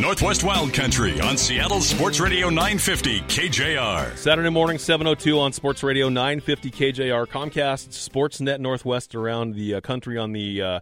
Northwest Wild Country on Seattle Sports Radio 950 KJR. Saturday morning, 7.02 on Sports Radio 950 KJR. Comcast Sportsnet Northwest around the uh, country on the uh,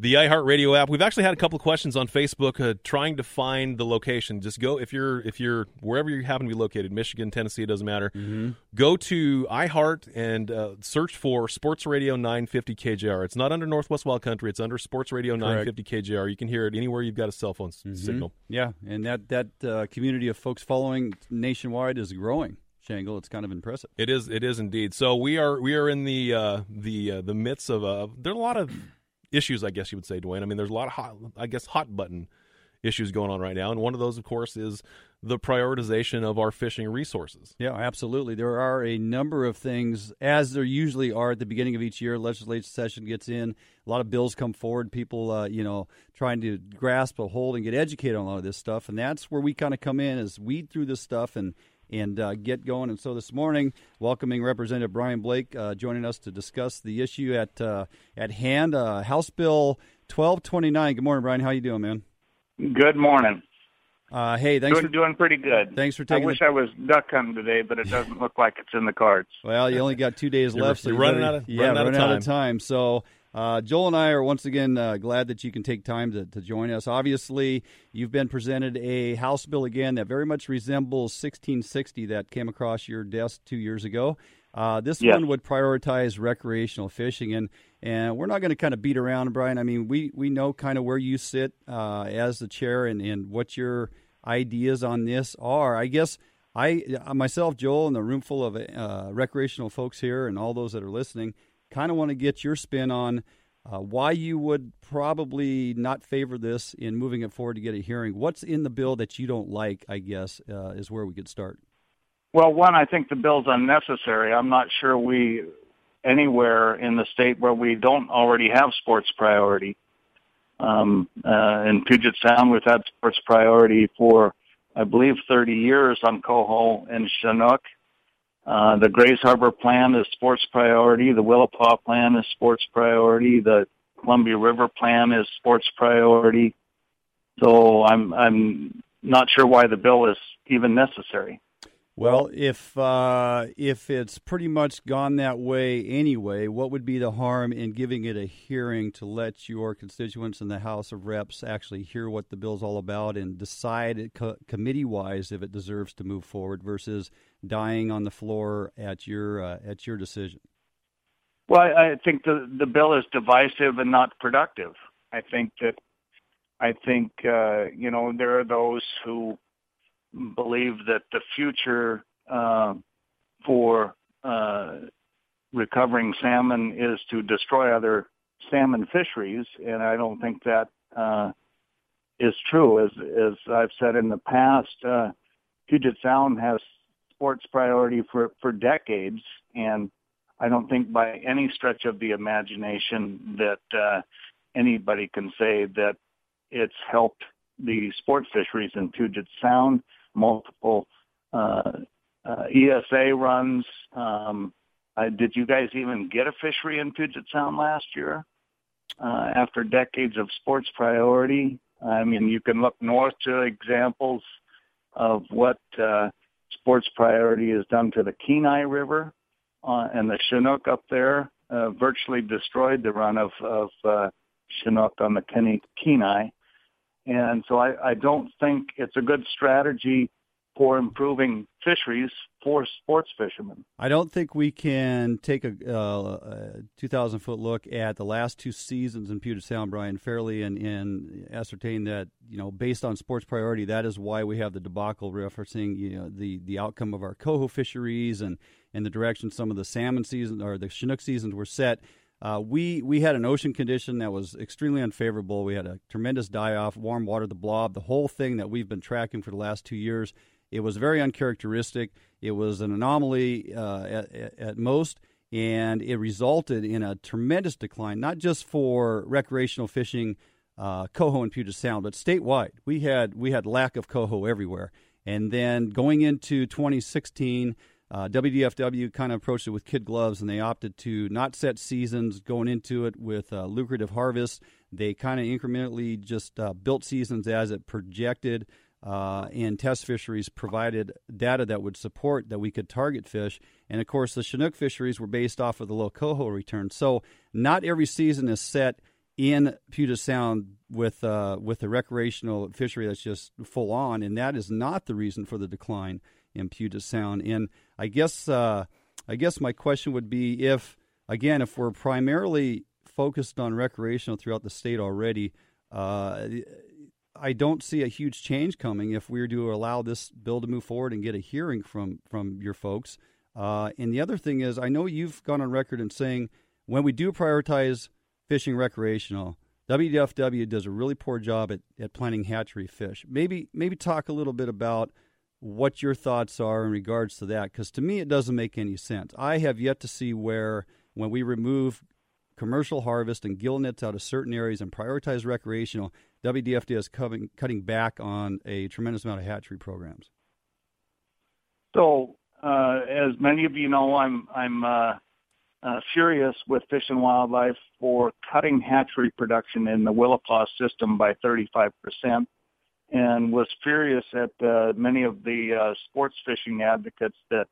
the iHeartRadio app. We've actually had a couple of questions on Facebook uh, trying to find the location. Just go if you're if you're wherever you happen to be located, Michigan, Tennessee, it doesn't matter. Mm-hmm. Go to iHeart and uh, search for Sports Radio 950 KJR. It's not under Northwest Wild Country. It's under Sports Radio 950 KJR. You can hear it anywhere you've got a cell phone Mhm. signal. Yeah, and that that uh, community of folks following nationwide is growing. Shangle, it's kind of impressive. It is. It is indeed. So we are. We are in the uh, the uh, the midst of. Uh, there are a lot of issues, I guess you would say, Dwayne. I mean, there's a lot of hot, I guess, hot button issues going on right now, and one of those, of course, is the prioritization of our fishing resources. Yeah, absolutely. There are a number of things, as there usually are at the beginning of each year. Legislative session gets in, a lot of bills come forward. People, uh, you know, trying to grasp a hold and get educated on a lot of this stuff, and that's where we kind of come in, is weed through this stuff and and uh, get going. And so this morning, welcoming Representative Brian Blake, uh, joining us to discuss the issue at uh, at hand, uh, House Bill twelve twenty nine. Good morning, Brian. How you doing, man? Good morning. Uh, hey, thanks doing, for doing pretty good. Thanks for taking I wish the- I was duck hunting today, but it doesn't look like it's in the cards. Well, you only got two days You're- left. so you're you running out of- yeah, running out of running out of time. So uh, Joel and I are once again uh, glad that you can take time to, to join us. Obviously, you've been presented a House bill again that very much resembles 1660 that came across your desk two years ago. Uh, this Yes. one would prioritize recreational fishing, and and we're not going to kind of beat around, Brian. I mean, we we know kind of where you sit uh, as the chair and and what your ideas on this are. I guess I uh, myself, Joel, and the room full of uh, recreational folks here, and all those that are listening, kind of want to get your spin on uh, why you would probably not favor this in moving it forward to get a hearing. What's in the bill that you don't like? I guess uh, is where we could start. Well, one, I think the bill's unnecessary. I'm not sure we anywhere in the state where we don't already have sports priority. Um, uh, in Puget Sound, we've had sports priority for, I believe, 30 years on Coho and Chinook. Uh, the Grays Harbor plan is sports priority. The Willapa plan is sports priority. The Columbia River plan is sports priority. So I'm I'm not sure why the bill is even necessary. Well, if uh, if it's pretty much gone that way anyway, what would be the harm in giving it a hearing to let your constituents in the House of Reps actually hear what the bill's all about and decide co- committee wise if it deserves to move forward versus dying on the floor at your uh, at your decision? Well, I, I think the the bill is divisive and not productive. I think that I think uh, you know there are those who believe that the future uh, for uh, recovering salmon is to destroy other salmon fisheries, and I don't think that uh, is true. As as I've said in the past, uh, Puget Sound has sports priority for for decades, and I don't think by any stretch of the imagination that uh, anybody can say that it's helped the sport fisheries in Puget Sound. Multiple uh, uh, ESA runs. Um, uh, did you guys even get a fishery in Puget Sound last year? Uh, after decades of sports priority, I mean, you can look north to examples of what uh, sports priority has done to the Kenai River uh, and the Chinook up there. Uh, virtually destroyed the run of, of uh, Chinook on the Kenai. Kenai. And so I, I don't think it's a good strategy for improving fisheries for sports fishermen. I don't think we can take a, uh, a 2,000 foot look at the last two seasons in Puget Sound, Brian, fairly, and, and ascertain that you know based on sports priority, that is why we have the debacle referencing you know the the outcome of our coho fisheries and and the direction some of the salmon season or the Chinook seasons were set. uh, we we had an ocean condition that was extremely unfavorable. We had a tremendous die off, warm water, the blob, the whole thing that we've been tracking for the last two years. It was very uncharacteristic. It was an anomaly uh, at, at most, and it resulted in a tremendous decline, not just for recreational fishing, uh, coho and Puget Sound, but statewide. We had we had lack of coho everywhere, and then going into 2016. Uh, WDFW kind of approached it with kid gloves, and they opted to not set seasons going into it with uh, lucrative harvests. They kind of incrementally just uh, built seasons as it projected uh, and test fisheries provided data that would support that we could target fish. And of course, the Chinook fisheries were based off of the low coho return. So not every season is set in Puget Sound with uh, with a recreational fishery that's just full on, and that is not the reason for the decline in Puget Sound. And I guess uh, I guess my question would be if again if we're primarily focused on recreational throughout the state already. Uh, I don't see a huge change coming if we are to allow this bill to move forward and get a hearing from from your folks. Uh, and the other thing is, I know you've gone on record in saying when we do prioritize fishing recreational, WDFW does a really poor job at, at planting hatchery fish. Maybe maybe talk a little bit about what your thoughts are in regards to that, because to me it doesn't make any sense. I have yet to see where when we remove commercial harvest and gill nets out of certain areas and prioritize recreational, WDFD is cutting, cutting back on a tremendous amount of hatchery programs. So, uh, as many of you know, I'm I'm uh, uh, furious with Fish and Wildlife for cutting hatchery production in the Willapa system by 35 percent, and was furious at uh, many of the uh, sports fishing advocates that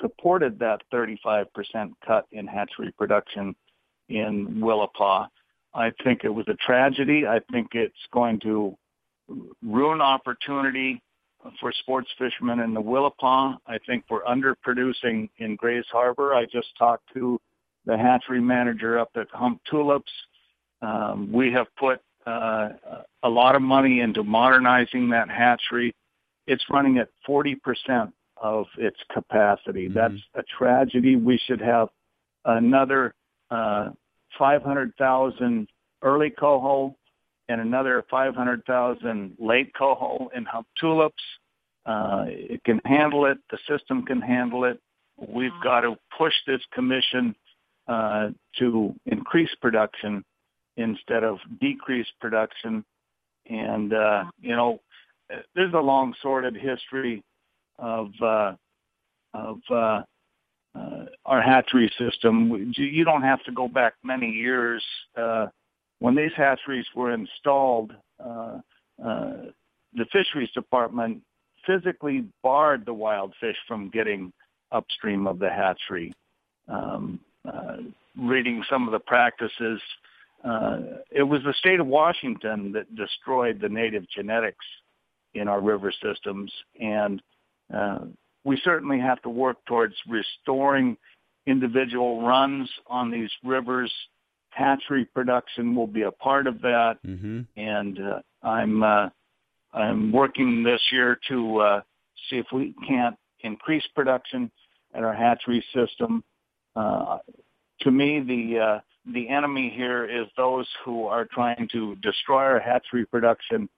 supported that 35 percent cut in hatchery production in Willapa. I think it was a tragedy. I think it's going to ruin opportunity for sports fishermen in the Willapa. I think we're underproducing in Grays Harbor. I just talked to the hatchery manager up at Hump Tulips. Um, we have put uh, a lot of money into modernizing that hatchery. It's running at 40% of its capacity. Mm-hmm. That's a tragedy. We should have another uh, 500,000 early coho and another 500,000 late coho in hump tulips. Uh, it can handle it. The system can handle it. We've got to push this commission uh, to increase production instead of decrease production. And, uh, you know, there's a long sordid history of, uh, of, uh, our hatchery system. You don't have to go back many years. Uh, when these hatcheries were installed, uh, uh, the fisheries department physically barred the wild fish from getting upstream of the hatchery. Um, uh, reading some of the practices, uh, it was the state of Washington that destroyed the native genetics in our river systems, and we certainly have to work towards restoring individual runs on these rivers. Hatchery production will be a part of that, mm-hmm. and uh, I'm uh, I'm working this year to uh, see if we can't increase production at our hatchery system. Uh, to me, the uh, the enemy here is those who are trying to destroy our hatchery production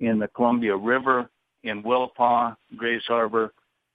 in the Columbia River, in Willapa, Grays Harbor,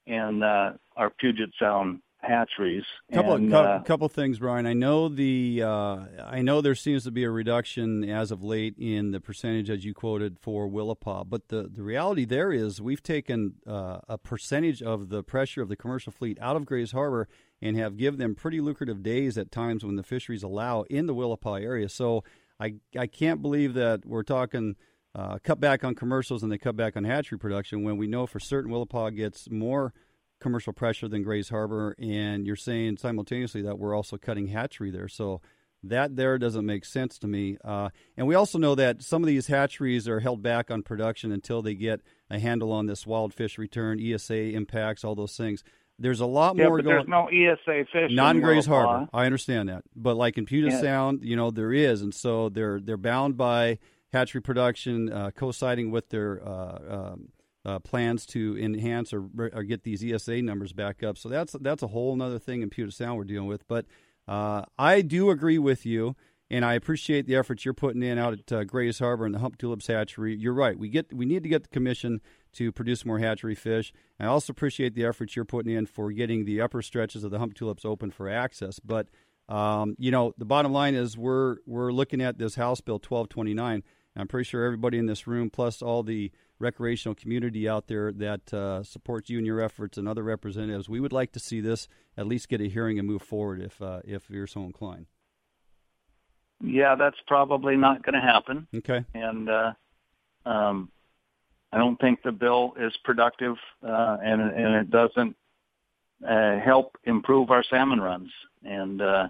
and uh, our Puget Sound hatcheries. Couple, and, couple, uh, couple things, Brian. I know the uh, I know there seems to be a reduction as of late in the percentage as you quoted for Willapa, but the the reality there is we've taken uh, a percentage of the pressure of the commercial fleet out of Grays Harbor and have given them pretty lucrative days at times when the fisheries allow in the Willapa area. So I I can't believe that we're talking uh, cut back on commercials and they cut back on hatchery production when we know for certain Willapa gets more commercial pressure than Grays Harbor, and you're saying simultaneously that we're also cutting hatchery there. So that there doesn't make sense to me. Uh, and we also know that some of these hatcheries are held back on production until they get a handle on this wild fish return, ESA impacts, all those things. There's a lot yeah, more but going. There's no ESA fish. Not in Grays Harbor. I understand that, but like in Puget Yeah. Sound, you know there is, and so they're they're bound by hatchery production, uh, coinciding with their uh, um, uh, plans to enhance or, or get these ESA numbers back up. So that's that's a whole other thing in Puget Sound we're dealing with. But Uh, I do agree with you, and I appreciate the efforts you're putting in out at uh, Grays Harbor and the Humptulips Hatchery. You're right. We get we need to get the commission to produce more hatchery fish. I also appreciate the efforts you're putting in for getting the upper stretches of the Humptulips open for access. But um, you know, the bottom line is we're we're looking at this House Bill 1229. I'm pretty sure everybody in this room, plus all the recreational community out there that uh, supports you and your efforts and other representatives, we would like to see this at least get a hearing and move forward if uh, if you're so inclined. Yeah, that's probably not going to happen. Okay. And uh, um, I don't think the bill is productive, uh, and and it doesn't uh, help improve our salmon runs. And uh,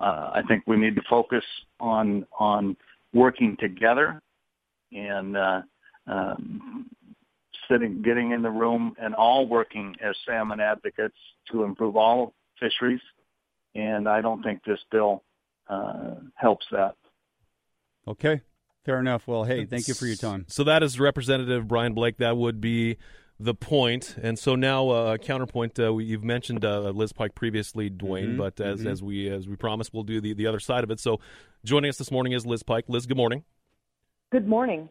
uh, I think we need to focus on on working together and uh, um, sitting, getting in the room, and all working as salmon advocates to improve all fisheries. And I don't think this bill uh, helps that. Okay, fair enough. Well, hey, thank you for your time. So that is Representative Brian Blake. That would be the point. And so now, uh, counterpoint. Uh, we, you've mentioned uh, Liz Pike previously, Dwayne, Mm-hmm, but as mhm. as we as we promised, we'll do the the other side of it. So joining us this morning is Liz Pike. Liz, good morning. Good morning.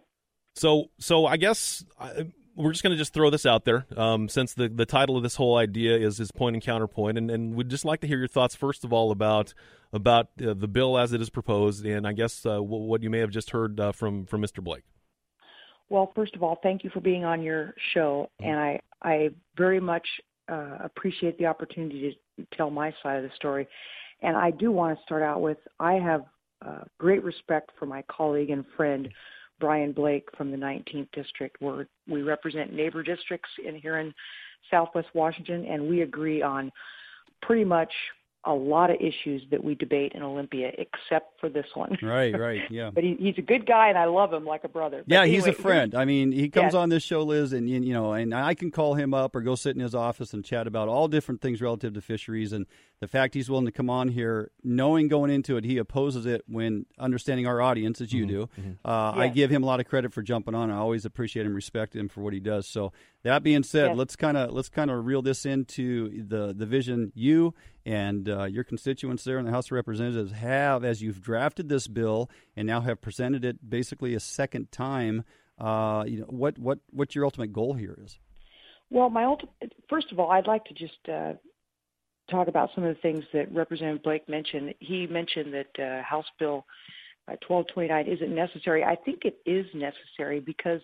So, so I guess I, we're just going to just throw this out there, um, since the, the title of this whole idea is is point and counterpoint, and, and we'd just like to hear your thoughts first of all about about uh, the bill as it is proposed, and I guess uh, what, what you may have just heard uh, from from Mr. Blake. Well, first of all, thank you for being on your show, and I I very much uh, appreciate the opportunity to tell my side of the story. And I do want to start out with I have uh, great respect for my colleague and friend Brian Blake from the 19th district, where we represent neighbor districts in here in Southwest Washington, and we agree on pretty much a lot of issues that we debate in Olympia, except for this one. Right, right, yeah. but he, he's a good guy, and I love him like a brother. But Yeah, he's a friend. I mean, he comes Yes. on this show, Liz, and you know, and I can call him up or go sit in his office and chat about all different things relative to fisheries. And the fact he's willing to come on here, knowing going into it, he opposes it when understanding our audience as you do. Uh, I give him a lot of credit for jumping on. I always appreciate and respect him for what he does. So that being said, Yes. let's kind of let's kind of reel this into the the vision you and uh, your constituents there in the House of Representatives have as you've drafted this bill and now have presented it basically a second time. Uh, you know what what what your ultimate goal here is. Well, my ultimate, first of all, I'd like to just uh, talk about some of the things that Representative Blake mentioned. He mentioned that uh, House Bill uh, 1229 isn't necessary. I think it is necessary because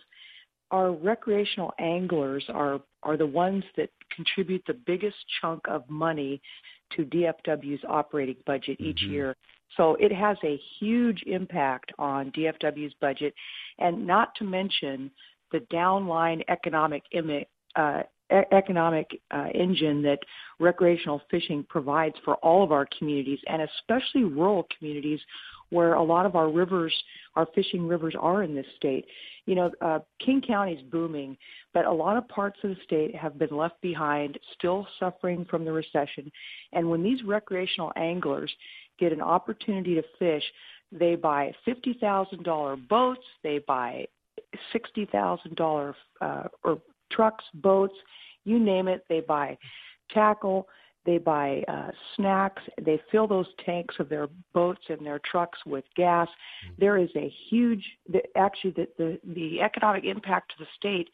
our recreational anglers are are the ones that contribute the biggest chunk of money to DFW's operating budget each year. So it has a huge impact on DFW's budget, and not to mention the downline economic imi- uh, economic uh, engine that recreational fishing provides for all of our communities, and especially rural communities where a lot of our rivers, our fishing rivers, are in this state. You know, uh, King County is booming, but a lot of parts of the state have been left behind, still suffering from the recession. And when these recreational anglers get an opportunity to fish, they buy fifty thousand dollar boats, they buy sixty thousand dollar uh, or trucks, boats, you name it. They buy tackle, they buy uh, snacks, they fill those tanks of their boats and their trucks with gas. There is a huge, the, actually, the, the the economic impact to the state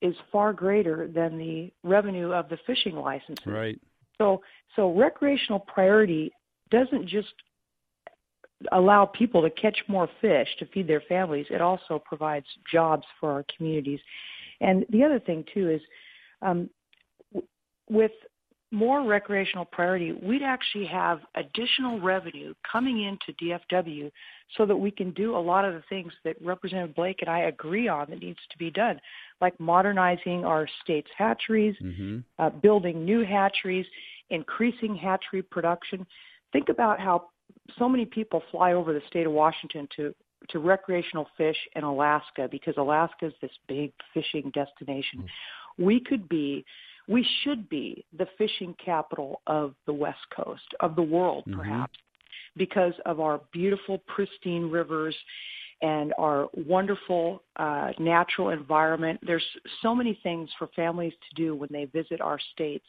is far greater than the revenue of the fishing licenses. Right. So, so recreational priority doesn't just allow people to catch more fish to feed their families. It also provides jobs for our communities. And the other thing too is, um, w- with more recreational priority, we'd actually have additional revenue coming into DFW so that we can do a lot of the things that Representative Blake and I agree on that needs to be done, like modernizing our state's hatcheries, Mm-hmm. uh, building new hatcheries, increasing hatchery production. Think about how so many people fly over the state of Washington to to recreational fish in Alaska because Alaska is this big fishing destination. We could be, we should be the fishing capital of the West Coast of the world, Mhm. perhaps, because of our beautiful, pristine rivers and our wonderful uh, natural environment. There's so many things for families to do when they visit our states,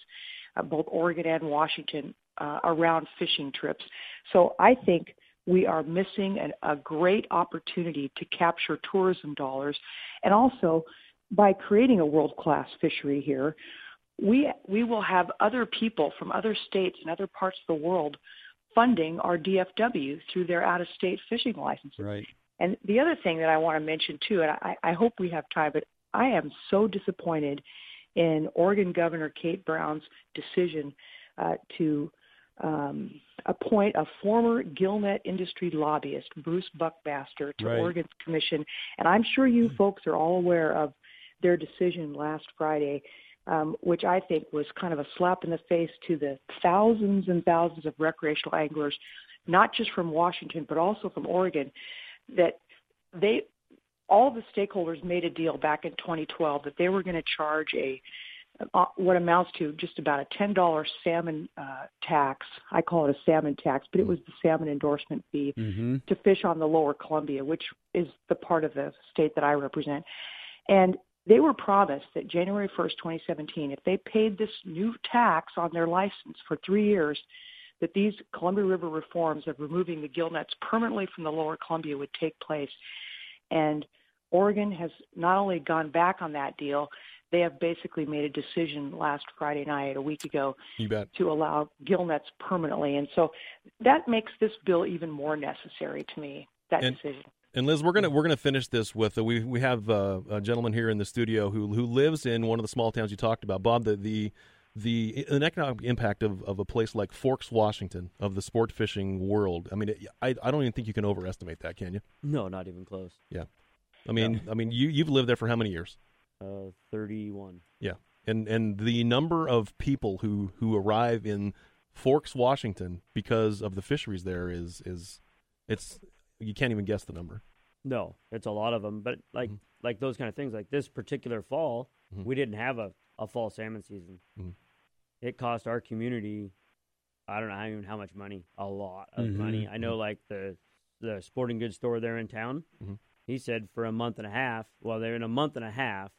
uh, both Oregon and Washington. uh, around fishing trips. So I think we are missing an, a great opportunity to capture tourism dollars, and also by creating a world-class fishery here, we we will have other people from other states and other parts of the world funding our DFW through their out-of-state fishing licenses. Right. And the other thing that I want to mention too, and I, I hope we have time, but I am so disappointed in Oregon Governor Kate Brown's decision uh, to um, appoint a former Gillnet industry lobbyist, Bruce Buckmaster, to Right. Oregon's commission. And I'm sure you folks are all aware of their decision last Friday, um, which I think was kind of a slap in the face to the thousands and thousands of recreational anglers, not just from Washington, but also from Oregon, that they all the stakeholders made a deal back in 2012 that they were going to charge a what amounts to just about a ten dollar salmon uh, tax. I call it a salmon tax, but it was the salmon endorsement fee Mm-hmm. to fish on the lower Columbia, which is the part of the state that I represent. And they were promised that January 1st, 2017, if they paid this new tax on their license for three years, that these Columbia River reforms of removing the gill nets permanently from the lower Columbia would take place. And Oregon has not only gone back on that deal, they have basically made a decision last Friday night, a week ago, to allow gill nets permanently. And so that makes this bill even more necessary to me, that And- decision. And Liz, we're gonna we're gonna finish this with uh, we we have uh, a gentleman here in the studio who who lives in one of the small towns you talked about, Bob. The the the an economic impact of, of a place like Forks, Washington, of the sport fishing world. I mean, I I don't even think you can overestimate that, can you? No, not even close. Yeah. I mean, I mean, you you've lived there for how many years? Uh, Thirty-one. Yeah, and and the number of people who who arrive in Forks, Washington, because of the fisheries there is is it's you can't even guess the number. No, it's a lot of them. But like like those kind of things, like this particular fall, Mhm. we didn't have a, a fall salmon season. Mhm. It cost our community, I don't know even how much money, a lot of Mhm. money. I know like the the sporting goods store there in town. Mhm. He said for a month and a half, well, they're in a month and a half,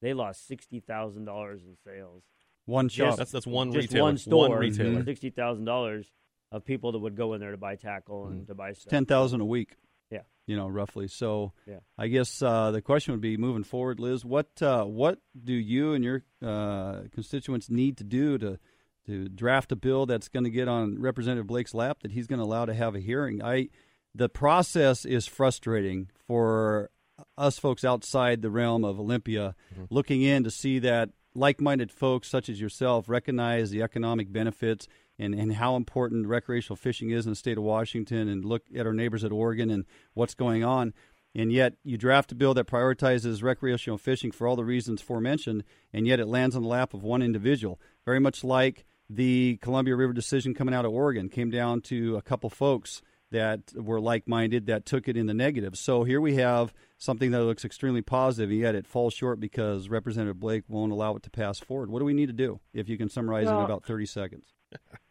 they lost sixty thousand dollars in sales. One shop. That's that's one Just retailer. one store, One retailer. sixty thousand dollars of people that would go in there to buy tackle and Mhm. to buy stuff. ten thousand a week. Yeah. You know, roughly. So Yeah. I guess uh, the question would be moving forward, Liz, what uh, what do you and your uh, constituents need to do to to draft a bill that's going to get on Representative Blake's lap that he's going to allow to have a hearing? I the process is frustrating for us folks outside the realm of Olympia mm-hmm. looking in to see that like-minded folks such as yourself recognize the economic benefits and, and how important recreational fishing is in the state of Washington and look at our neighbors at Oregon and what's going on. And yet you draft a bill that prioritizes recreational fishing for all the reasons forementioned, and yet it lands on the lap of one individual. Very much like the Columbia River decision coming out of Oregon came down to a couple folks that were like-minded that took it in the negative. So here we have something that looks extremely positive, and yet it falls short because Representative Blake won't allow it to pass forward. What do we need to do? If you can summarize in about 30 seconds.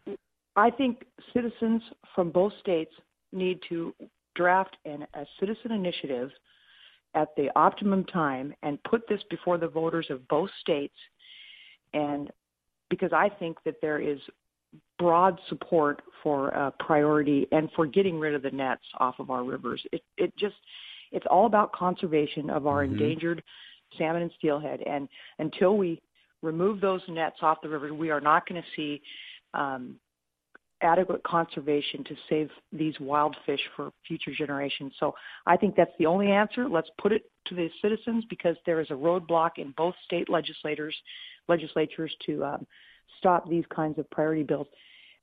I think citizens from both states need to draft an, a citizen initiative at the optimum time and put this before the voters of both states. And because I think that there is broad support for uh, priority and for getting rid of the nets off of our rivers. It, it just, it's all about conservation of our Mhm. endangered salmon and steelhead. And until we remove those nets off the rivers, we are not going to see um, adequate conservation to save these wild fish for future generations. So I think that's the only answer. Let's put it to the citizens because there is a roadblock in both state legislators, legislatures to um, stop these kinds of priority bills.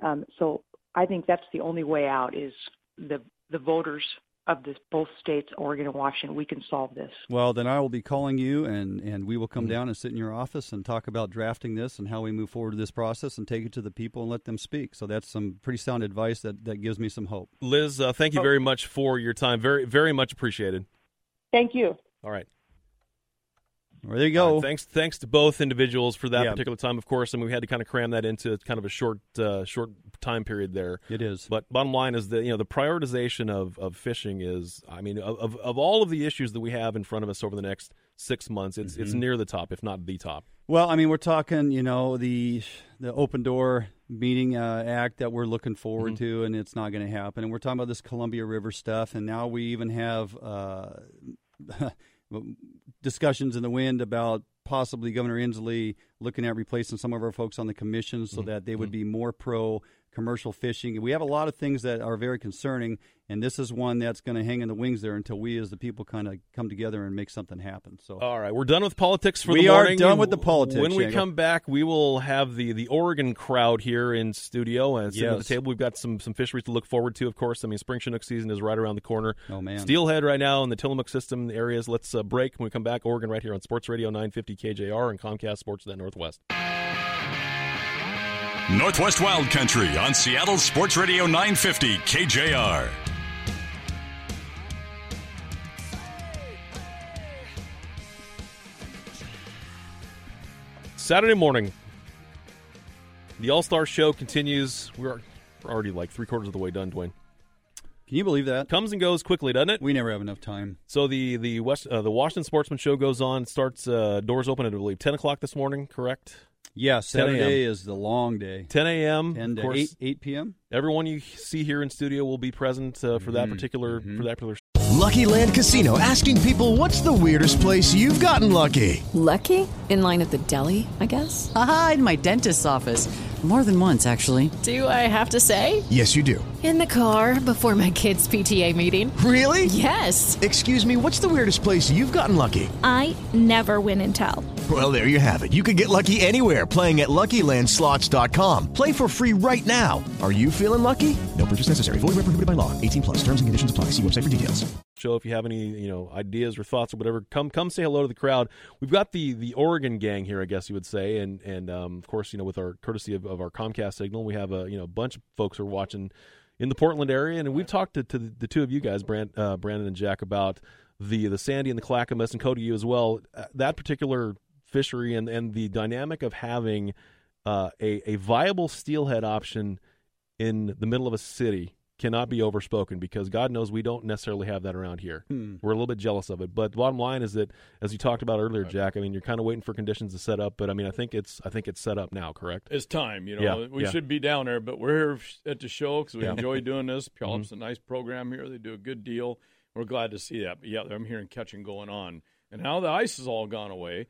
Um, so I think that's the only way out is the the voters of this both states, Oregon and Washington. We can solve this. Well, then I will be calling you, and, and we will Mm-hmm. come down and sit in your office and talk about drafting this and how we move forward to this process and take it to the people and let them speak. So that's some pretty sound advice that, that gives me some hope. Liz, uh, thank you very much for your time. Very very much appreciated. Thank you. All right. Well, there you go. right, thanks, thanks to both individuals for that Yeah. particular time. Of course, and we had to kind of cram that into kind of a short, uh, short time period there. It is. But bottom line is that you know the prioritization of, of fishing is, I mean, of, of all of the issues that we have in front of us over the next six months. It's it's Mhm. near the top, if not the top. Well, I mean, we're talking, you know, the the open door meeting uh, act that we're looking forward Mm-hmm. to, and it's not going to happen. And we're talking about this Columbia River stuff, and now we even have uh, discussions in the wind about possibly Governor Inslee looking at replacing some of our folks on the commission so mm-hmm. that they would mm-hmm. be more pro commercial fishing. We have a lot of things that are very concerning, and this is one that's going to hang in the wings there until we, as the people, kind of come together and make something happen. So, All right, we're done with politics for We the are done with the politics, When we Shangle. come back, we will have the the Oregon crowd here in studio and sitting at the table. We've got some some fisheries to look forward to. Of course, I mean spring Chinook season is right around the corner. Oh, man. Steelhead right now in the Tillamook system areas. Let's uh, break when we come back. Oregon right here on Sports Radio 950 KJR and Comcast Sports Net Northwest. Northwest Wild Country on Seattle Sports Radio 950 KJR. Saturday morning, the All Star Show continues. We're we're already like three quarters of the way done, Dwayne. can you believe that? Comes and goes quickly, doesn't it? We never have enough time. So the the West uh, the Washington Sportsman Show goes on. Starts uh, doors open at I believe ten o'clock this morning. Correct. Yeah, 10 a.m. Saturday is the long day. 10 a.m. 10 to course, 8, 8 p.m. everyone you see here in studio will be present uh, for that Mhm, particular mhm. for that particular. Lucky Land Casino asking people what's the weirdest place you've gotten lucky? Lucky? In line at the deli, I guess? Aha, in my dentist's office. More than once, actually. Do I have to say? Yes, you do. In the car before my kids' PTA meeting. Really? Yes. Excuse me, what's the weirdest place you've gotten lucky? I never win and tell. Well, there you have it. You can get lucky anywhere playing at LuckyLandSlots.com. Play for free right now. Are you feeling lucky? No purchase necessary. Void where prohibited by law. 18 plus. Terms and conditions apply. See website for details. show. If you have any, you know, ideas or thoughts or whatever, come come say hello to the crowd. We've got the the Oregon gang here, I guess you would say, and and um, of course, you know, with our courtesy of, of our Comcast signal, we have a you know bunch of folks who are watching in the Portland area, and we've talked to, to the, the two of you guys, Brand, uh, Brandon and Jack, about the the Sandy and the Clackamas, and Cody, you as well. Uh, that particular fishery and and the dynamic of having uh, a a viable steelhead option in the middle of a city cannot be overspoken because God knows we don't necessarily have that around here. Hmm. We're a little bit jealous of it. But the bottom line is that, as you talked about earlier, Jack, I mean, you're kind of waiting for conditions to set up, but I mean, I think it's I think it's set up now, correct? It's time, you know. Yeah, we yeah. should be down there, but we're here at the show because we Yeah. enjoy doing this. Puyallups a nice program here. They do a good deal. We're glad to see that. But yeah, I'm hearing catching going on, and now the ice has all gone away.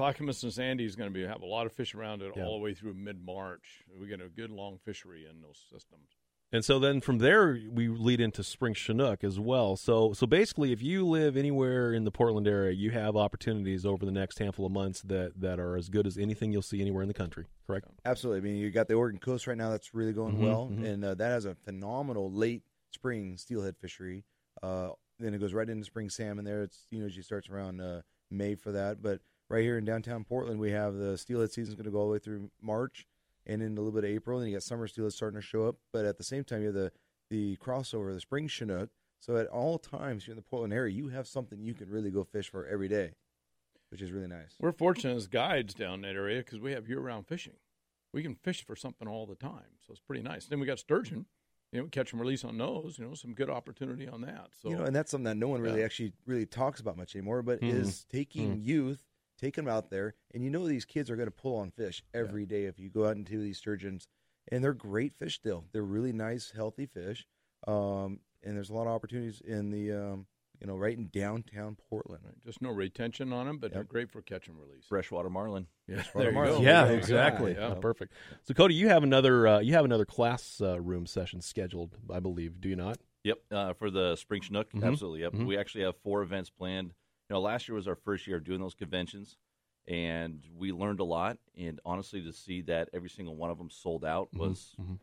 Clackamas and Sandy is going to be have a lot of fish around it Yeah. all the way through mid March. We get a good long fishery in those systems. And so then from there we lead into spring Chinook as well. So so basically, if you live anywhere in the Portland area, you have opportunities over the next handful of months that that are as good as anything you'll see anywhere in the country. Correct? Absolutely. I mean, you got the Oregon coast right now that's really going Mhm, well, mhm. and uh, that has a phenomenal late spring steelhead fishery. Uh, then it goes right into spring salmon there. It's you know usually starts around uh, May for that, but right here in downtown Portland, we have the steelhead season's going to go all the way through March and in a little bit of April. And you got summer steelhead starting to show up, but at the same time, you have the the crossover, the spring chinook. So at all times here in the Portland area, you have something you can really go fish for every day, which is really nice. We're fortunate as guides down that area because we have year-round fishing. We can fish for something all the time, so it's pretty nice. Then we got sturgeon. You know, catch and release on those. You know, some good opportunity on that. So you know, and that's something that no one really Yeah. actually really talks about much anymore. But Mhm. is taking Mhm. youth, taking them out there, and you know these kids are going to pull on fish every day if you go out into these sturgeons, and they're great fish still. They're really nice, healthy fish, um, and there's a lot of opportunities in the um, you know right in downtown Portland. Just no retention on them, but they're great for catch and release. Freshwater marlin. Yeah, Freshwater there you marlin. go. Yeah, There you go. exactly. Yeah. Oh, perfect. So Cody, you have another uh, you have another class uh, room session scheduled, I believe. Do you not? Yep, uh, for the Spring Chinook, Mhm. absolutely. Yep, Mhm. we actually have four events planned. You know, last year was our first year of doing those conventions, and we learned a lot. And honestly, to see that every single one of them sold out Mhm. was Mhm.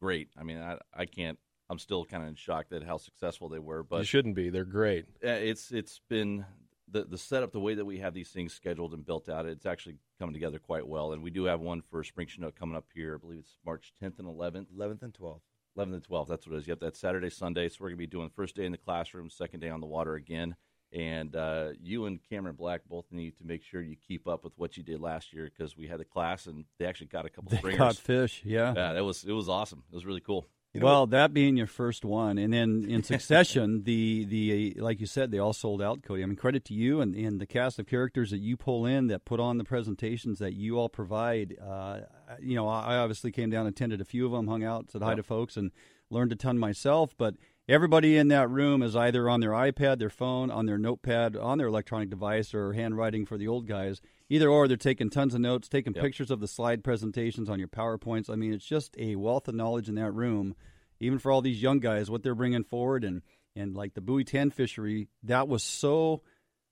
great. I mean, I, I can't. I'm still kind of in shock at how successful they were. But you shouldn't be. They're great. it's it's been the the setup, the way that we have these things scheduled and built out. It's actually coming together quite well, and we do have one for Spring Chinook coming up here. I believe it's March 10th and 11th. 11th and 12th. 11th and 12th. That's what it is. Yep, that's Saturday, Sunday. So we're gonna be doing first day in the classroom, second day on the water again. And uh, you and Cameron Black both need to make sure you keep up with what you did last year because we had the class and they actually got a couple They springers. caught fish, yeah. yeah, that was it was awesome. It was really cool. You know well, that being your first one, and then in succession, the the like you said, they all sold out. Cody, I mean, credit to you and, and the cast of characters that you pull in that put on the presentations that you all provide. Uh, you know, I obviously came down, attended a few of them, hung out, said hi to folks, and learned a ton myself. But everybody in that room is either on their iPad, their phone, on their notepad, on their electronic device, or handwriting for the old guys. Either or, they're taking tons of notes, taking Yep. pictures of the slide presentations on your PowerPoints. I mean, it's just a wealth of knowledge in that room, even for all these young guys, what they're bringing forward. And, and like the Buoy 10 fishery, that was so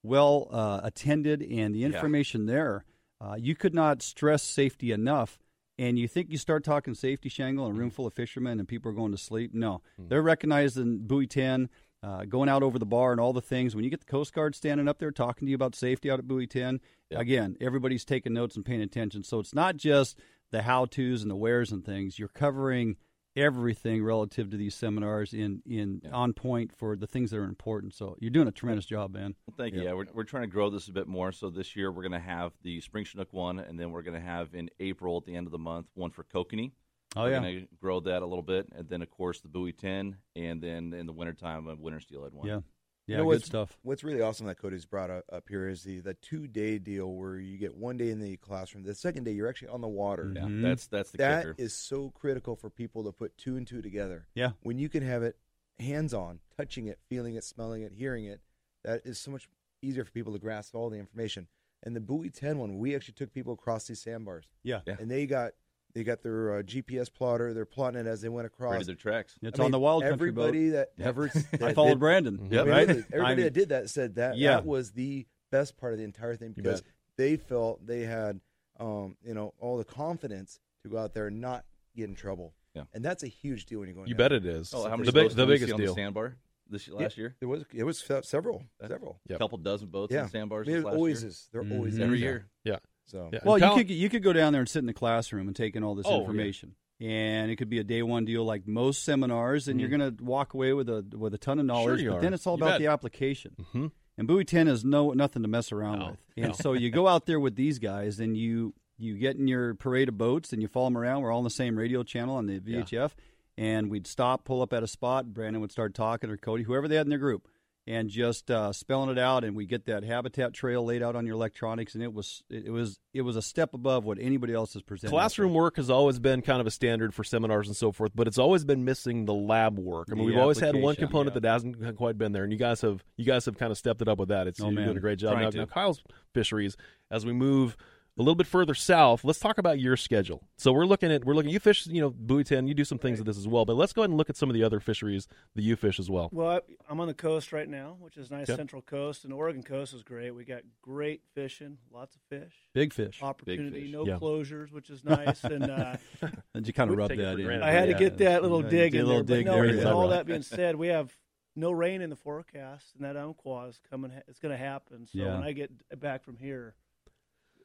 well uh, attended, and the information there, uh, you could not stress safety enough. And you think you start talking safety, Shangle in a room full of fishermen and people are going to sleep? No. They're recognizing Buoy 10, uh, going out over the bar and all the things. When you get the Coast Guard standing up there talking to you about safety out at Buoy 10, again, everybody's taking notes and paying attention. So it's not just the how to's and the wheres and things. You're covering everything relative to these seminars in, in on point for the things that are important. So you're doing a tremendous job, man. Well, thank you. Yeah, we're, we're trying to grow this a bit more. So this year we're going to have the Spring Chinook one, and then we're going to have in April at the end of the month one for kokanee. Oh, we're yeah. going to grow that a little bit, and then of course the Buoy 10, and then in the wintertime a winter steelhead one. Yeah. You know what's, What's really awesome that Cody's brought up, up here is the, the two day deal where you get one day in the classroom. The second day you're actually on the water. Yeah, Mhm. that's- that's the That kicker. is so critical for people to put two and two together. Yeah. when you can have it hands on, touching it, feeling it, smelling it, hearing it, that is so much easier for people to grasp all the information. And the Buoy Ten one, we actually took people across these sandbars. Yeah. Yeah. and they got they got their uh, GPS plotter. They're plotting it as they went across. Rated their tracks. It's I on the Wild Country Everybody boat. that ever I followed Brandon. I mean, Right? Everybody I mean- that did that said that Yeah. that was the best part of the entire thing because they felt they had, um, you know, all the confidence to go out there and not get in trouble. Yeah. and that's a huge deal when you're go. You bet it is. Oh, how many the, big, boats the biggest see on deal. the sandbar this Yeah, last year? It was it was se- several several. A couple dozen boats Yeah. on sandbars. I mean, it last always year? is. They're always Mhm. there. every year. Yeah. So Yeah. Well, And you could you could go down there and sit in the classroom and take in all this Oh, yeah. information, and it could be a day one deal like most seminars, and you're going to walk away with a with a ton of knowledge. Mm-hmm. you but are. then it's all You about bet. the application. Mhm. And Buoy Ten is no nothing to mess around No, with. And no. so you go out there with these guys, and you you get in your parade of boats, and you follow them around. We're all on the same radio channel on the VHF, and we'd stop, pull up at a spot. Brandon would start talking, or Cody, whoever they had in their group. And just uh, spelling it out, and we get that habitat trail laid out on your electronics, and it was it, was it was a step above what anybody else has presented. Classroom work has always been kind of a standard for seminars and so forth, but it's always been missing the lab work. I mean, The we've always had one component yeah. that hasn't quite been there, and you guys have you guys have kind of stepped it up with that. It's Oh, you're man. doing a great job. Now, now, Kyle's fisheries, as we move a little bit further south, let's talk about your schedule. So we're looking at we're looking. You fish, you know, buoy ten. You do some things with this as well, but let's go ahead and look at some of the other fisheries that you fish as well. Well, I- I'm on the coast right now, which is nice. Okay. Central Coast and the Oregon Coast is great. We got great fishing, lots of fish, Big fish. opportunity, fish. no Yeah. closures, which is nice. and uh, And you kind of We rub that in. granted. I had to get that little Yeah, dig in little there. dig but no, there, with all that being said, we have no rain in the forecast, and that umpqua is coming. It's going to happen. So Yeah. when I get back from here,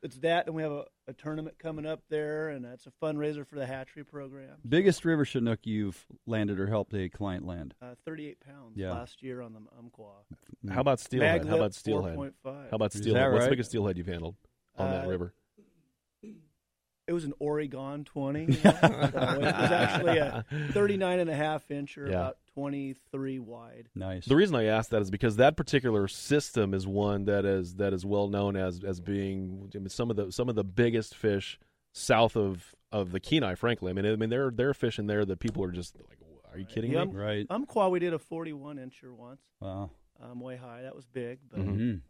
it's that, and we have a, a tournament coming up there, and that's a fundraiser for the hatchery program. Biggest river chinook you've landed or helped a client land. Uh, 38 pounds Yeah. last year on the umpqua. How about steelhead? Mag How about steelhead? 4.5. How about Is steelhead? that What's the biggest steelhead you've handled on that Uh, river? It was an Oregon 20. you know? so it was actually a 39 and a half incher, Yeah. about 23 wide. Nice. The reason I ask that is because that particular system is one that is that is well known as as being I mean, some of the some of the biggest fish south of of the Kenai. Frankly, I mean, I mean there there are fish in there that people are just like, are you kidding Yeah, me? Right. Umpqua, we did a 41 incher once, Wow. um, way high. That was big, but Mhm.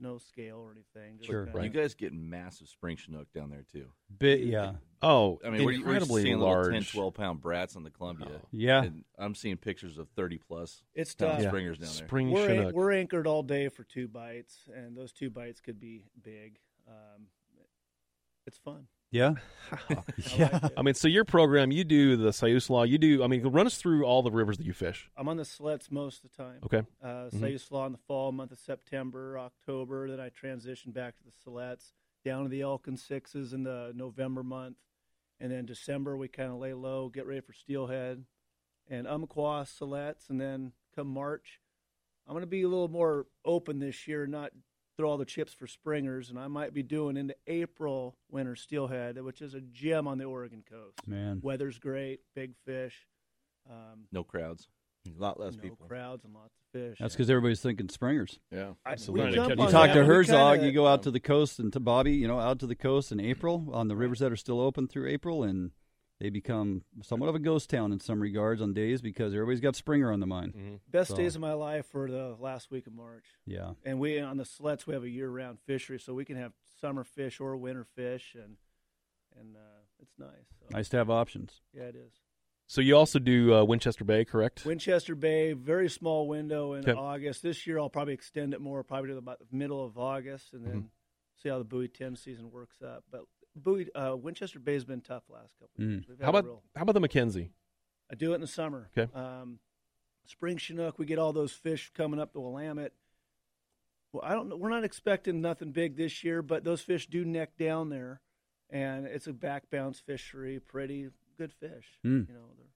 No scale or anything. just Sure. kinda- You guys get massive spring chinook down there too. Bit, yeah. Oh, I mean, we're, we're seeing large. little 10, 12 pound brats on the Columbia. Yeah. And I'm seeing pictures of 30 plus It's tough. Yeah. springers down there. Spring we're, an- we're anchored all day for two bites, and those two bites could be big. Um, it's fun. Yeah. I yeah. like. I mean, so your program, you do the Sayus You do. I mean, run us through all the rivers that you fish. I'm on the sleds most of the time. Okay. Uh, Mhm. Siuslaw in the fall, month of September, October. Then I transition back to the Siletz, down to the elk and Sixes in the November month. And then December, we kind of lay low, get ready for Steelhead and Umpqua, Siletz. And then come March, I'm going to be a little more open this year, not throw all the chips for springers. And I might be doing into April winter Steelhead, which is a gem on the Oregon coast. Man. Weather's great, big fish. Um, No crowds. A lot less no people. crowds and lots of fish. That's because everybody's thinking springers. Yeah, absolutely. we You talk that, to Herzog, kinda- you go out to the coast, and to Bobby, you know, out to the coast in April on the rivers that are still open through April, and they become somewhat of a ghost town in some regards on days because everybody's got Springer on the mind. Mm-hmm. Best So, days of my life were the last week of March. Yeah. And we on the sleds we have a year-round fishery, so we can have summer fish or winter fish, and and uh, it's nice. So, Nice to have options. Yeah, it is. So you also do uh, Winchester Bay, correct? Winchester Bay, very small window in Okay. August. This year I'll probably extend it more, probably to about the middle of August, and then Mhm. see how the buoy ten season works up. But buoy uh, Winchester Bay has been tough last couple of years. We've How about real- how about the Mackenzie? I do it in the summer. Okay. Um, spring Chinook, we get all those fish coming up the Willamette. Well, I don't know. We're not expecting nothing big this year, but those fish do neck down there, and it's a back bounce fishery. Pretty good fish. Mm. You know, they're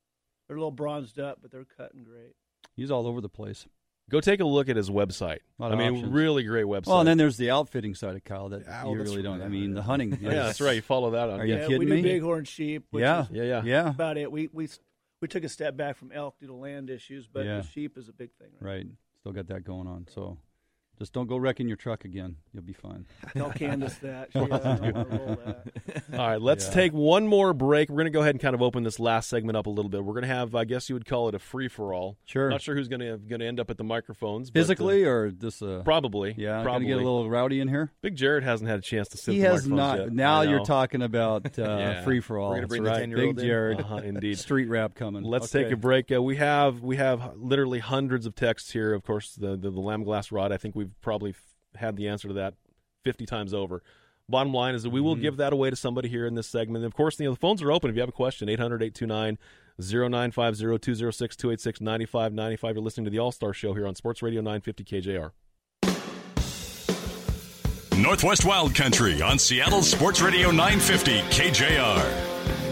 they're a little bronzed up, but they're cutting great. He's all over the place. Go take a look at his website. A lot I of mean, options. really great website. Well, and then there's the outfitting side of Kyle that Yeah, oh, you that's really don't. right. I mean, the hunting. Yeah, that's right. You follow that on. Are you yeah, kidding we do me? bighorn sheep. Which Yeah. is Yeah, yeah. Yeah. About it. We we we took a step back from elk due to land issues, but Yeah. the sheep is a big thing. Right? Right. Still got that going on. So just don't go wrecking your truck again. You'll be fine. Tell Candace that. She doesn't want to roll that. All right, let's Yeah. take one more break. We're going to go ahead and kind of open this last segment up a little bit. We're going to have, I guess you would call it a free for all. Sure. Not sure who's going to going to end up at the microphones. but, uh, Physically or this? Uh, probably. Yeah. probably. Get a little rowdy in here. Big Jared hasn't had a chance to sit. He at the has not. yet. Now you're talking about uh, Yeah. free for all. We're gonna bring the That's right. 10-year-old Big in? Jared. Uh-huh, indeed. Street rap coming. Let's Okay. take a break. Uh, we have we have literally hundreds of texts here. Of course, the the, the Lamiglas rod. I think we've probably f- had the answer to that fifty times over. Bottom line is that we will Mm-hmm. give that away to somebody here in this segment. And of course, you know, the phones are open. If you have a question, 800-829-0950-206-286-9595. You're listening to the All Star Show here on Sports Radio 950 KJR. Northwest Wild Country on Seattle Sports Radio 950 KJR.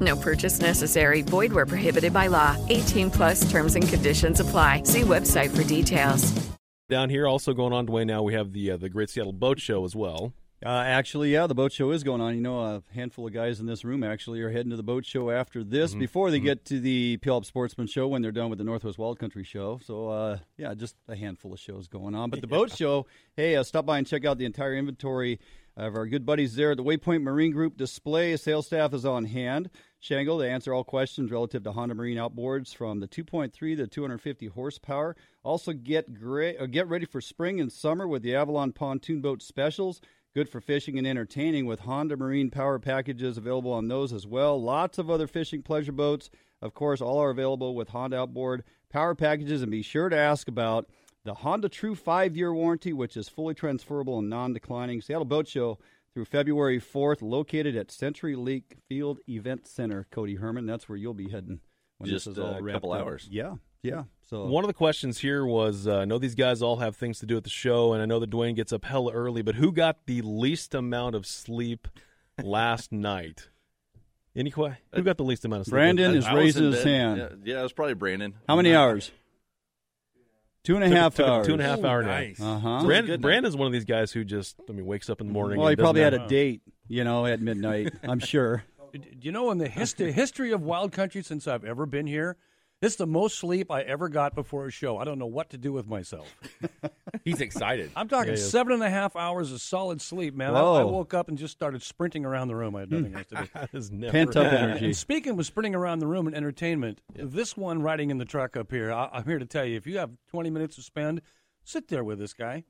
No purchase necessary. Void where prohibited by law. 18 plus terms and conditions apply. See website for details. Down here, also going on, Dwayne. Now we have the uh, the Great Seattle Boat Show as well. Uh, actually, yeah, the boat show is going on. You know, a handful of guys in this room actually are heading to the boat show after this Mhm, before they get to the Puyallup Sportsman show when they're done with the Northwest Wild Country show. So, uh, yeah, just a handful of shows going on. But the boat show, hey, uh, stop by and check out the entire inventory of our good buddies there at the Waypoint Marine Group display. Sales staff is on hand. Shangle to answer all questions relative to Honda Marine outboards from the 2.3 to 250 horsepower. Also, get uh, get ready for spring and summer with the Avalon pontoon boat specials. Good for fishing and entertaining with Honda Marine power packages available on those as well. Lots of other fishing pleasure boats. Of course, all are available with Honda outboard power packages. And be sure to ask about the Honda True five year warranty, which is fully transferable and non declining. Seattle Boat Show through February 4th, located at CenturyLink Field Event Center. Cody Herman, that's where you'll be heading when Just, this is uh, all a couple up. hours. Yeah, yeah. So One of the questions here was uh, I know these guys all have things to do at the show, and I know that Dwayne gets up hella early, but who got the least amount of sleep last night? Any que- Who got the least amount of sleep? Brandon is I was raising his hand. Yeah, yeah, it was probably Brandon. How many hours? Two and a Took- half took a hours. Two and a half hour nice. nap. Uh-huh. Brandon, Brandon's one of these guys who just, I mean, wakes up in the morning. Well, and he probably had have- a date, you know, at midnight. I'm sure. Do you know in the history history of Wild Country since I've ever been here, this is the most sleep I ever got before a show. I don't know what to do with myself. He's excited. I'm talking Yeah, yeah. seven and a half hours of solid sleep, man. I, I woke up and just started sprinting around the room. I had nothing else to do. That is never Pent up energy. And speaking of sprinting around the room and entertainment, this one riding in the truck up here, I, I'm here to tell you if you have 20 minutes to spend, sit there with this guy.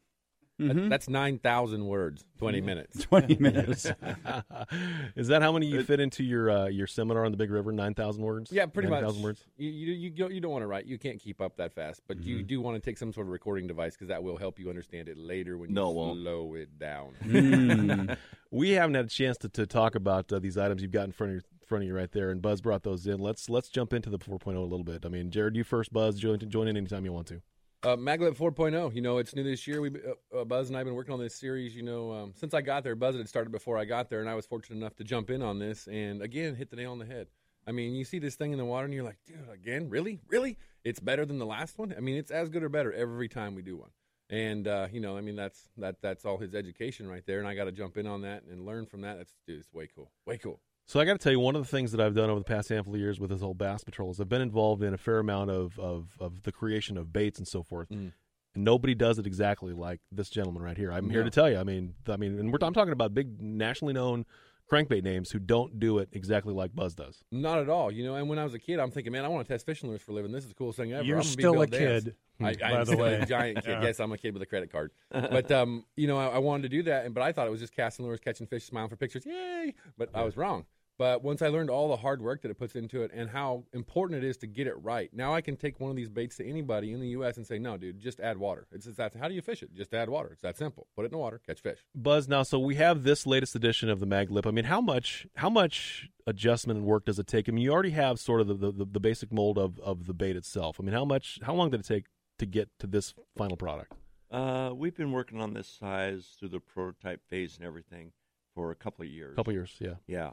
That- that's nine thousand words, twenty minutes. 20 minutes. Is that how many you fit into your uh, your seminar on the Big River? Nine thousand words. Yeah, pretty much. 9,000 words. You you you don't, you don't want to write. You can't keep up that fast, but you Mhm. do want to take some sort of recording device because that will help you understand it later when you No, it slow it down. Mm. we haven't had a chance to, to talk about uh, these items you've got in front of your front of you right there, and Buzz brought those in. Let's let's jump into the 4.0 a little bit. I mean, Jared, you first. Buzz, join join in anytime you want to. Uh, Maglip 4.0. You know, it's new this year. We uh, uh, Buzz and I have been working on this series. You know, um, since I got there, Buzz had started before I got there, and I was fortunate enough to jump in on this. And again, hit the nail on the head. I mean, you see this thing in the water, and you're like, dude, again, really, really? It's better than the last one. I mean, it's as good or better every time we do one. And uh, you know, I mean, that's that that's all his education right there, and I got to jump in on that and learn from that. That's dude, it's way cool, way cool. So I got to tell you, one of the things that I've done over the past handful of years with this whole Bass Patrol is I've been involved in a fair amount of of, of the creation of baits and so forth. Mm. And nobody does it exactly like this gentleman right here. I'm here No. to tell you. I mean, I mean, and we're, I'm talking about big nationally known crankbait names who don't do it exactly like Buzz does. Not at all, you know. And when I was a kid, I'm thinking, man, I want to test fishing lures for a living. This is the coolest thing ever. You're I'm gonna be still a Dance. kid, I, by I'm the still way. a giant kid. Yeah. Yes, I'm a kid with a credit card. but um, you know, I, I wanted to do that, and but I thought it was just casting lures, catching fish, smiling for pictures, yay! But I was wrong. But once I learned all the hard work that it puts into it and how important it is to get it right, now I can take one of these baits to anybody in the U.S. and say, "No, dude, just add water." It's just that. How do you fish it? Just add water. It's that simple. Put it in the water, catch fish. Buzz, now, so we have this latest edition of the Maglip. I mean, how much how much adjustment and work does it take? I mean, you already have sort of the, the, the basic mold of, of the bait itself. I mean, how much how long did it take to get to this final product? Uh, we've been working on this size through the prototype phase and everything for a couple of years. Couple years, yeah. Yeah,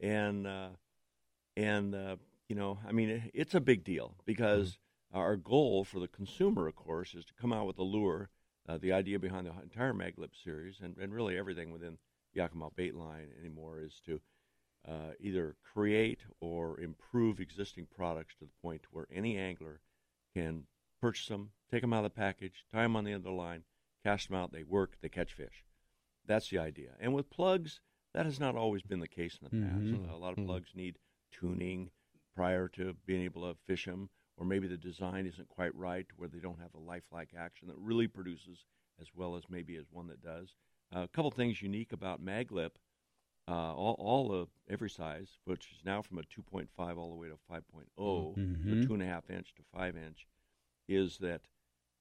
and uh, and uh, you know, I mean, it- it's a big deal because our goal for the consumer, of course, is to come out with a lure. Uh, the idea behind the entire Maglip series, and, and really everything within the Yakima Bait Line anymore, is to uh, either create or improve existing products to the point where any angler can purchase them, take them out of the package, tie them on the end of the line, cast them out, they work, they catch fish. That's the idea. And with plugs, that has not always been the case in the past. Mhm. A lot of Mhm. plugs need tuning prior to being able to fish them, or maybe the design isn't quite right where they don't have the lifelike action that really produces as well as maybe as one that does. Uh, a couple things unique about Maglip, uh, all, all of every size, which is now from a 2.5 all the way to 5.0, Mhm. or two and a half inch to five inch, is that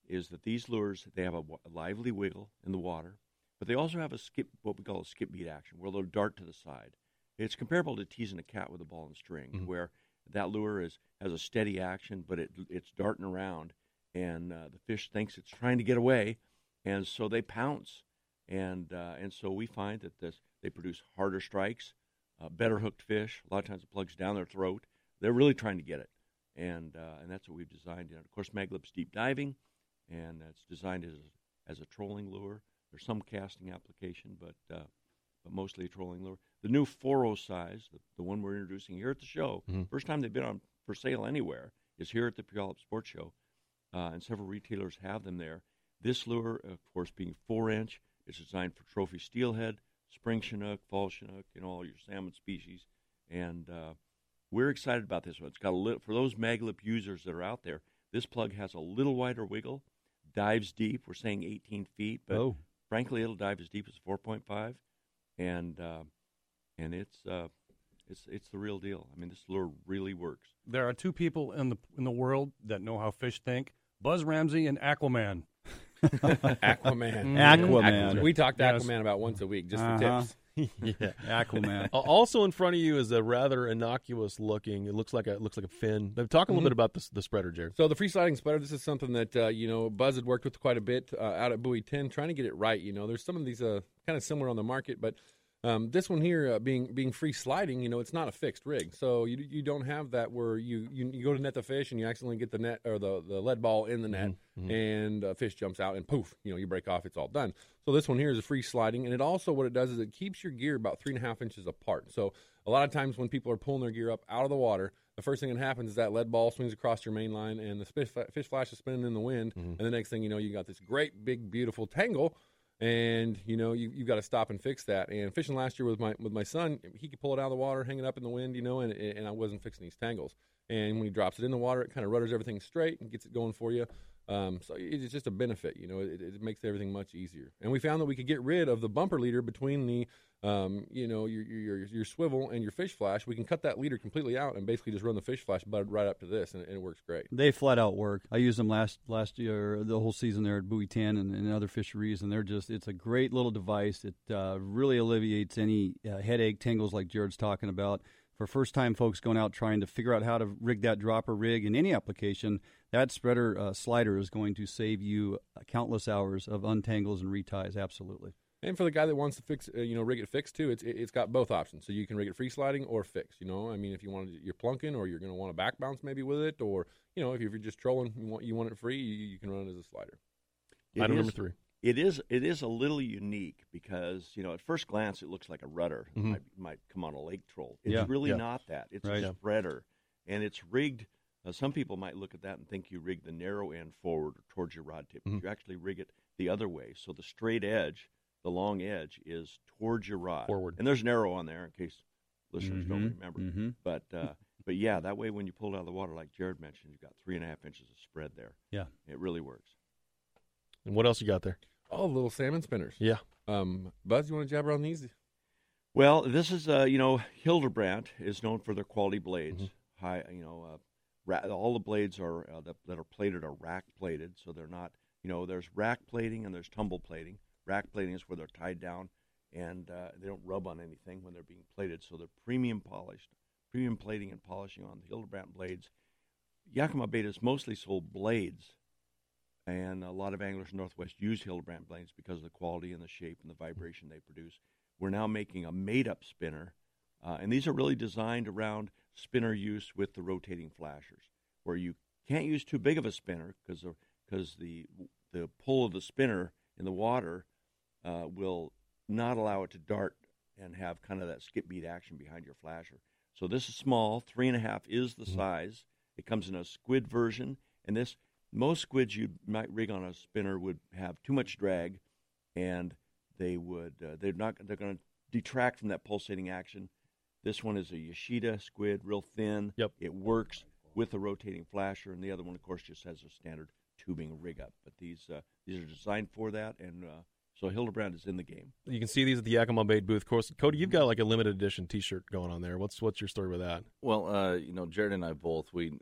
is that these lures they have a, wa- a lively wiggle in the water, but they also have a skip, what we call a skip beat action, where they'll dart to the side. It's comparable to teasing a cat with a ball and string, where that lure is has a steady action, but it it's darting around, and uh, the fish thinks it's trying to get away, and so they pounce, and uh, and so we find that this they produce harder strikes, uh, better hooked fish. A lot of times it plugs down their throat. They're really trying to get it, and uh, and that's what we've designed. And of course, Maglip's deep diving, and it's designed as as a trolling lure. There's some casting application, but uh, but mostly a trolling lure. The new 4.0 size, the, the one we're introducing here at the show, Mhm. first time they've been on for sale anywhere, is here at the Puyallup Sports Show, uh, and several retailers have them there. This lure, of course, being four inch, is designed for trophy steelhead, spring chinook, fall chinook, and all your salmon species. And uh, we're excited about this one. It's got a little for those Maglip users that are out there. This plug has a little wider wiggle, dives deep. We're saying 18 feet, but Oh. Frankly, it'll dive as deep as 4.5, and uh, and it's uh, it's it's the real deal. I mean, this lure really works. There are two people in the in the world that know how fish think: Buzz Ramsey and Aquaman. Aquaman. Aquaman. We talk to Yes. Aquaman about once a week just Uh-huh. for tips. yeah, Aquaman. Also in front of you is a rather innocuous looking. It looks like a it looks like a fin. Talk a little Mhm. bit about the the spreader, Jared. So the free sliding spreader, this is something that uh, you know Buzz had worked with quite a bit uh, out at Buoy Ten, trying to get it right. You know, there's some of these uh, kind of similar on the market, but um, this one here uh, being being free sliding, you know, it's not a fixed rig, so you you don't have that where you you, you go to net the fish and you accidentally get the net or the, the lead ball in the net Mhm. and a fish jumps out and poof, you know, you break off, it's all done. So this one here is a free sliding, and it also what it does is it keeps your gear about three and a half inches apart. So a lot of times when people are pulling their gear up out of the water, the first thing that happens is that lead ball swings across your main line, and the fish, fish flash is spinning in the wind, and the next thing you know, you got this great big beautiful tangle. And you know you you got to stop and fix that. And fishing last year with my with my son, he could pull it out of the water, hang it up in the wind, you know, and and I wasn't fixing these tangles. And when he drops it in the water, it kind of rudders everything straight and gets it going for you. Um, so it's just a benefit, you know. It, it makes everything much easier. And we found that we could get rid of the bumper leader between the, um, you know, your, your your swivel and your fish flash. We can cut that leader completely out and basically just run the fish flash bud right up to this, and, and it works great. They flat out work. I used them last last year, the whole season there at Buoy 10 and, and other fisheries, and they're just it's a great little device. It uh, really alleviates any uh, headache, tangles like Jared's talking about. For first time folks going out trying to figure out how to rig that dropper rig in any application, that spreader uh, slider is going to save you countless hours of untangles and reties. Absolutely. And for the guy that wants to fix, uh, you know, rig it fixed too, it's it's got both options. So you can rig it free sliding or fixed. You know, I mean, if you want to, you're plunking or you're going to want a back bounce maybe with it, or you know, if you're just trolling, you want you want it free, you, you can run it as a slider. It Item is- number three. It is it is a little unique because you know at first glance it looks like a rudder Mhm. might, might come on a lake troll. It's Yeah, really yeah. not that. It's Right. a spreader, and it's rigged. Uh, some people might look at that and think you rig the narrow end forward or towards your rod tip. Mhm. You actually rig it the other way, so the straight edge, the long edge, is towards your rod. Forward. and there's an arrow on there in case listeners don't Mhm, remember. mhm. But uh, but yeah, that way when you pull it out of the water, like Jared mentioned, you've got three and a half inches of spread there. Yeah. it really works. And what else you got there? Oh, little salmon spinners. Yeah. Um, Buzz, you want to jabber on these? Well, this is uh, you know Hildebrandt is known for their quality blades. Mm-hmm. High, you know, uh, ra- all the blades are uh, that, that are plated are rack plated, so they're not. You know, there's rack plating and there's tumble plating. Rack plating is where they're tied down and uh, they don't rub on anything when they're being plated, so they're premium polished. Premium plating and polishing on the Hildebrandt blades. Yakima Bait has mostly sold blades, and a lot of anglers in Northwest use Hildebrandt blades because of the quality and the shape and the vibration they produce. We're now making a made-up spinner, uh, and these are really designed around spinner use with the rotating flashers, where you can't use too big of a spinner because because the the pull of the spinner in the water uh, will not allow it to dart and have kind of that skip beat action behind your flasher. So this is small, three and a half is the size. It comes in a squid version, and this most squids you might rig on a spinner would have too much drag, and they would uh, they're not they're going to detract from that pulsating action. This one is a Yoshida squid, real thin. Yep. It works with a rotating flasher, and the other one, of course, just has a standard tubing rig up. But these uh, these are designed for that, and uh, so Hildebrandt is in the game. You can see these at the Yakima Bait booth. Of course, Cody, you've got like a limited edition T-shirt going on there. What's what's your story with that? Well, uh, you know, Jared and I both we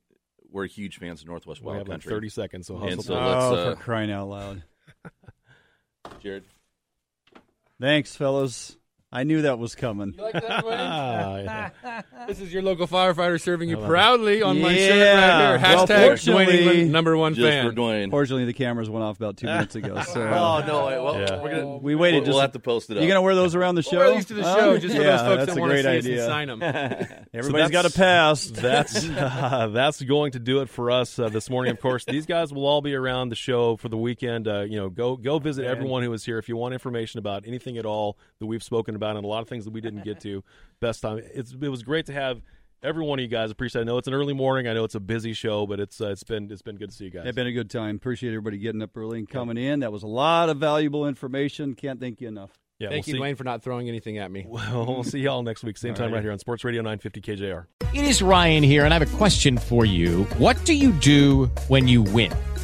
we're huge fans of Northwest We Wild have like Country. 30 seconds, so and hustle so for oh, uh, for crying out loud! Jared. Thanks, fellas. I knew that was coming. You like that, Dwayne? Yeah. This is your local firefighter serving you proudly on my shirt right Yeah. here. Well, Hashtag Dwayne fortunately- England, number one Just fan. for Dwayne. Fortunately, the cameras went off about two minutes ago. So Oh no! I- Well, Yeah. we're gonna we waited. We'll, just, we'll have to post it up. You gonna wear those around the show? We'll wear these to the Huh? show just for yeah, those folks that's that a want to great see us idea. and sign them. Everybody's So got a pass. That's uh, that's going to do it for us uh, this morning. Of course, these guys will all be around the show for the weekend. Uh, you know, go go visit Man. everyone who is here if you want information about anything at all that we've spoken about and a lot of things that we didn't get to. Best time. It's it was great to have every one of you guys. Appreciate. it. I know it's an early morning. I know it's a busy show, but it's uh, it's been it's been good to see you guys. It's been a good time. Appreciate everybody getting up early and coming in. That was a lot of valuable information. Can't thank you enough. Yeah, Thank we'll you, see- Dwayne, for not throwing anything at me. Well, we'll see y'all next week, same All time right. right here on Sports Radio 950 KJR. It is Ryan here, and I have a question for you. What do you do when you win?